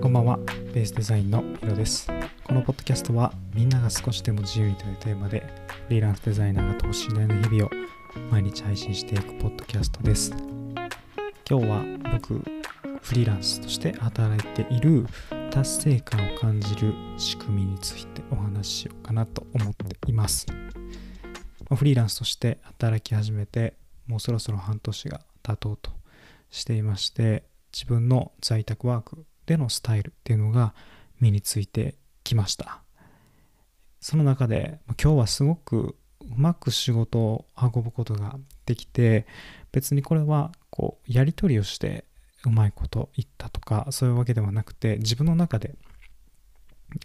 こんばんは、ベースデザインのヒロです。このポッドキャストはみんなが少しでも自由にというテーマでフリーランスデザイナーが等身大の日々を毎日配信していくポッドキャストです。今日は僕、フリーランスとして働いている達成感を感じる仕組みについてお話ししようかなと思っています。フリーランスとして働き始めてもうそろそろ半年が経とうとしていまして自分の在宅ワークでのスタイルっていうのが身についてきました。その中で今日はすごくうまく仕事を運ぶことができて別にこれはこうやり取りをしてうまいこと言ったとかそういうわけではなくて自分の中で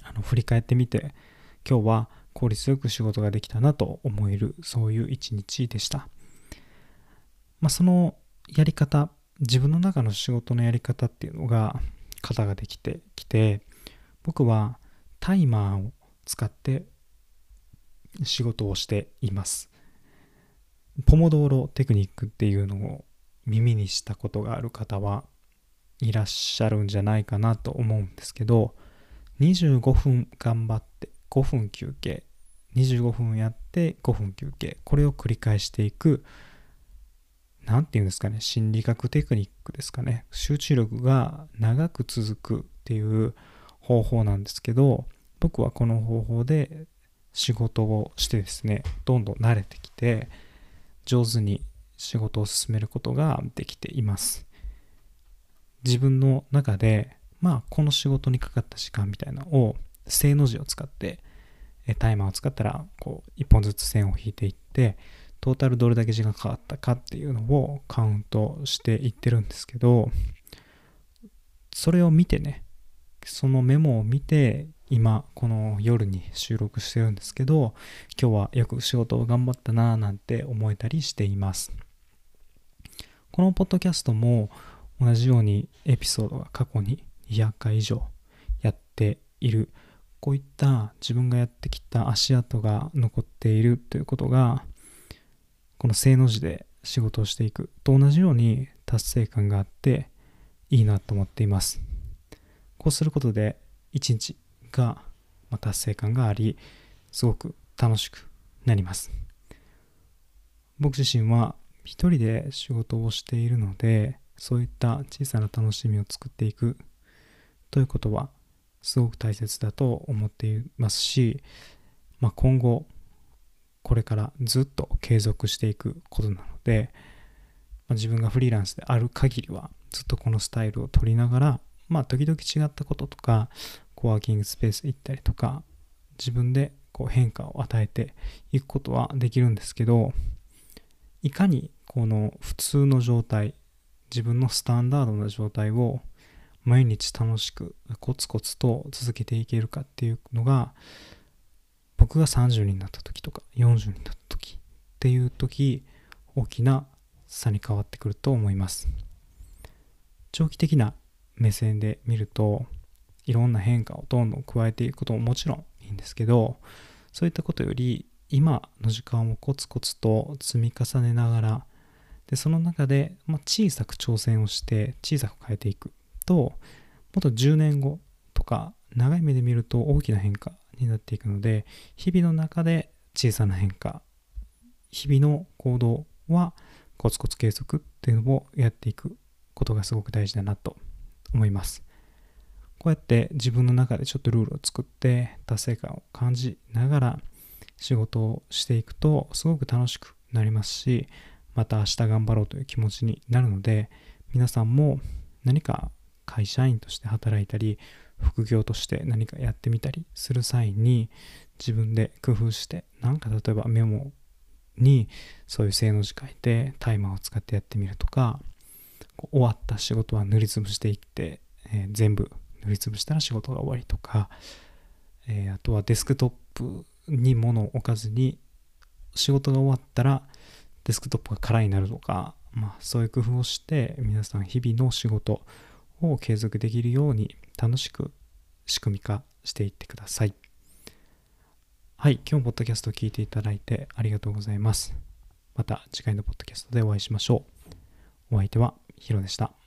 あの振り返ってみて今日は効率よく仕事ができたなと思えるそういう一日でした、まあ、そのやり方自分の中の仕事のやり方っていうのが型ができてきて僕はタイマーを使って仕事をしています。ポモドーロテクニックっていうのを耳にしたことがある方はいらっしゃるんじゃないかなと思うんですけど25分頑張って5分休憩25分やって5分休憩これを繰り返していく何て言うんですかね心理学テクニックですかね。集中力が長く続くっていう方法なんですけど僕はこの方法で仕事をしてですねどんどん慣れてきて上手に仕事を進めることができています。自分の中でまあこの仕事にかかった時間みたいなのを正の字を使ってタイマーを使ったらこう一本ずつ線を引いていってトータルどれだけ時間かかったかっていうのをカウントしていってるんですけどそれを見てねそのメモを見て今この夜に収録してるんですけど今日はよく仕事を頑張ったなぁなんて思えたりしています。このポッドキャストも同じようにエピソードが過去に200回以上やっているこういった自分がやってきた足跡が残っているということがこの正の字で仕事をしていくと同じように達成感があっていいなと思っています。こうすることで一日が達成感がありすごく楽しくなります。僕自身は一人で仕事をしているのでそういった小さな楽しみを作っていくということはすごく大切だと思っていますし、まあ、今後これからずっと継続していくことなので、まあ、自分がフリーランスである限りはずっとこのスタイルを取りながらまあ時々違ったこととかコワーキングスペース行ったりとか自分でこう変化を与えていくことはできるんですけどいかにこの普通の状態自分のスタンダードな状態を毎日楽しくコツコツと続けていけるかっていうのが僕が30になった時とか40になった時っていう時大きな差に変わってくると思います。長期的な目線で見るといろんな変化をどんどん加えていくことももちろんいいんですけどそういったことより今の時間をコツコツと積み重ねながらでその中で、ま、小さく挑戦をして小さく変えていくともっと10年後とか長い目で見ると大きな変化になっていくので日々の中で小さな変化日々の行動はコツコツ継続っていうのをやっていくことがすごく大事だなと思います。こうやって自分の中でちょっとルールを作って達成感を感じながら仕事をしていくとすごく楽しくなりますしまた明日頑張ろうという気持ちになるので皆さんも何か会社員として働いたり副業として何かやってみたりする際に自分で工夫してなんか例えばメモにそういう正の字書いてタイマーを使ってやってみるとか終わった仕事は塗りつぶしていって、えー、全部塗りつぶしたら仕事が終わりとか、えー、あとはデスクトップに物を置かずに仕事が終わったらデスクトップが空になるとか、まあ、そういう工夫をして皆さん日々の仕事を継続できるように楽しく仕組み化していってください。はい、今日ポッドキャストを聞いていただいてありがとうございます。また次回のポッドキャストでお会いしましょう。お相手はヒロでした。